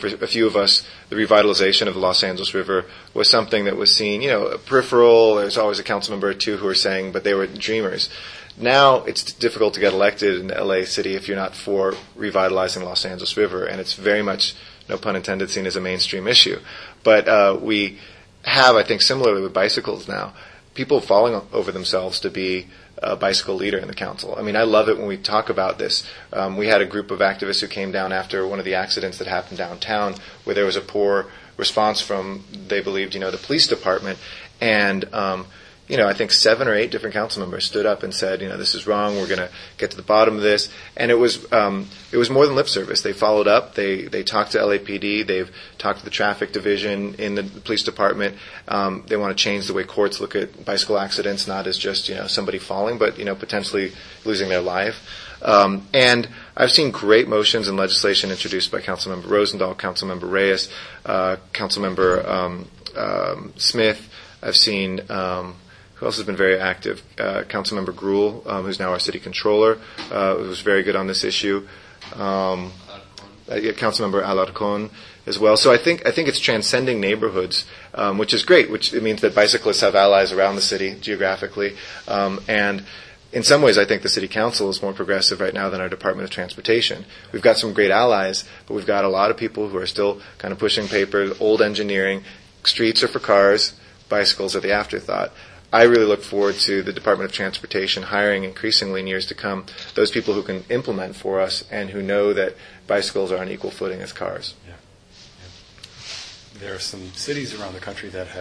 for a few of us, the revitalization of the Los Angeles River was something that was seen, you know, peripheral. There's always a council member or two who are saying, but they were dreamers. Now it's difficult to get elected in LA City if you're not for revitalizing Los Angeles River, and it's very much, no pun intended, seen as a mainstream issue. But uh, we have, I think, similarly with bicycles now, people falling over themselves to be a bicycle leader in the council. I mean, I love it when we talk about this. Um, we had a group of activists who came down after one of the accidents that happened downtown, where there was a poor response from they believed, you know, the police department, and um, you know, I think seven or eight different council members stood up and said, you know, this is wrong. We're going to get to the bottom of this. And it was um, it was more than lip service. They followed up. They they talked to LAPD. They've talked to the traffic division in the police department. Um, they want to change the way courts look at bicycle accidents, not as just you know somebody falling, but you know potentially losing their life. Um, and I've seen great motions and legislation introduced by Councilmember Rosendahl, Councilmember Reyes, uh, Councilmember um, um, Smith. I've seen um, who else has been very active? Uh, Councilmember Greuel, um, who's now our city controller, uh, was very good on this issue. Um, uh, Councilmember Alarcon as well. So I think I think it's transcending neighborhoods, um, which is great. Which it means that bicyclists have allies around the city geographically, um, and in some ways, I think the city council is more progressive right now than our Department of Transportation. We've got some great allies, but we've got a lot of people who are still kind of pushing papers, old engineering. Streets are for cars, bicycles are the afterthought. I really look forward to the Department of Transportation hiring increasingly in years to come those people who can implement for us and who know that bicycles are on equal footing as cars. Yeah. Yeah. There are some cities around the country that have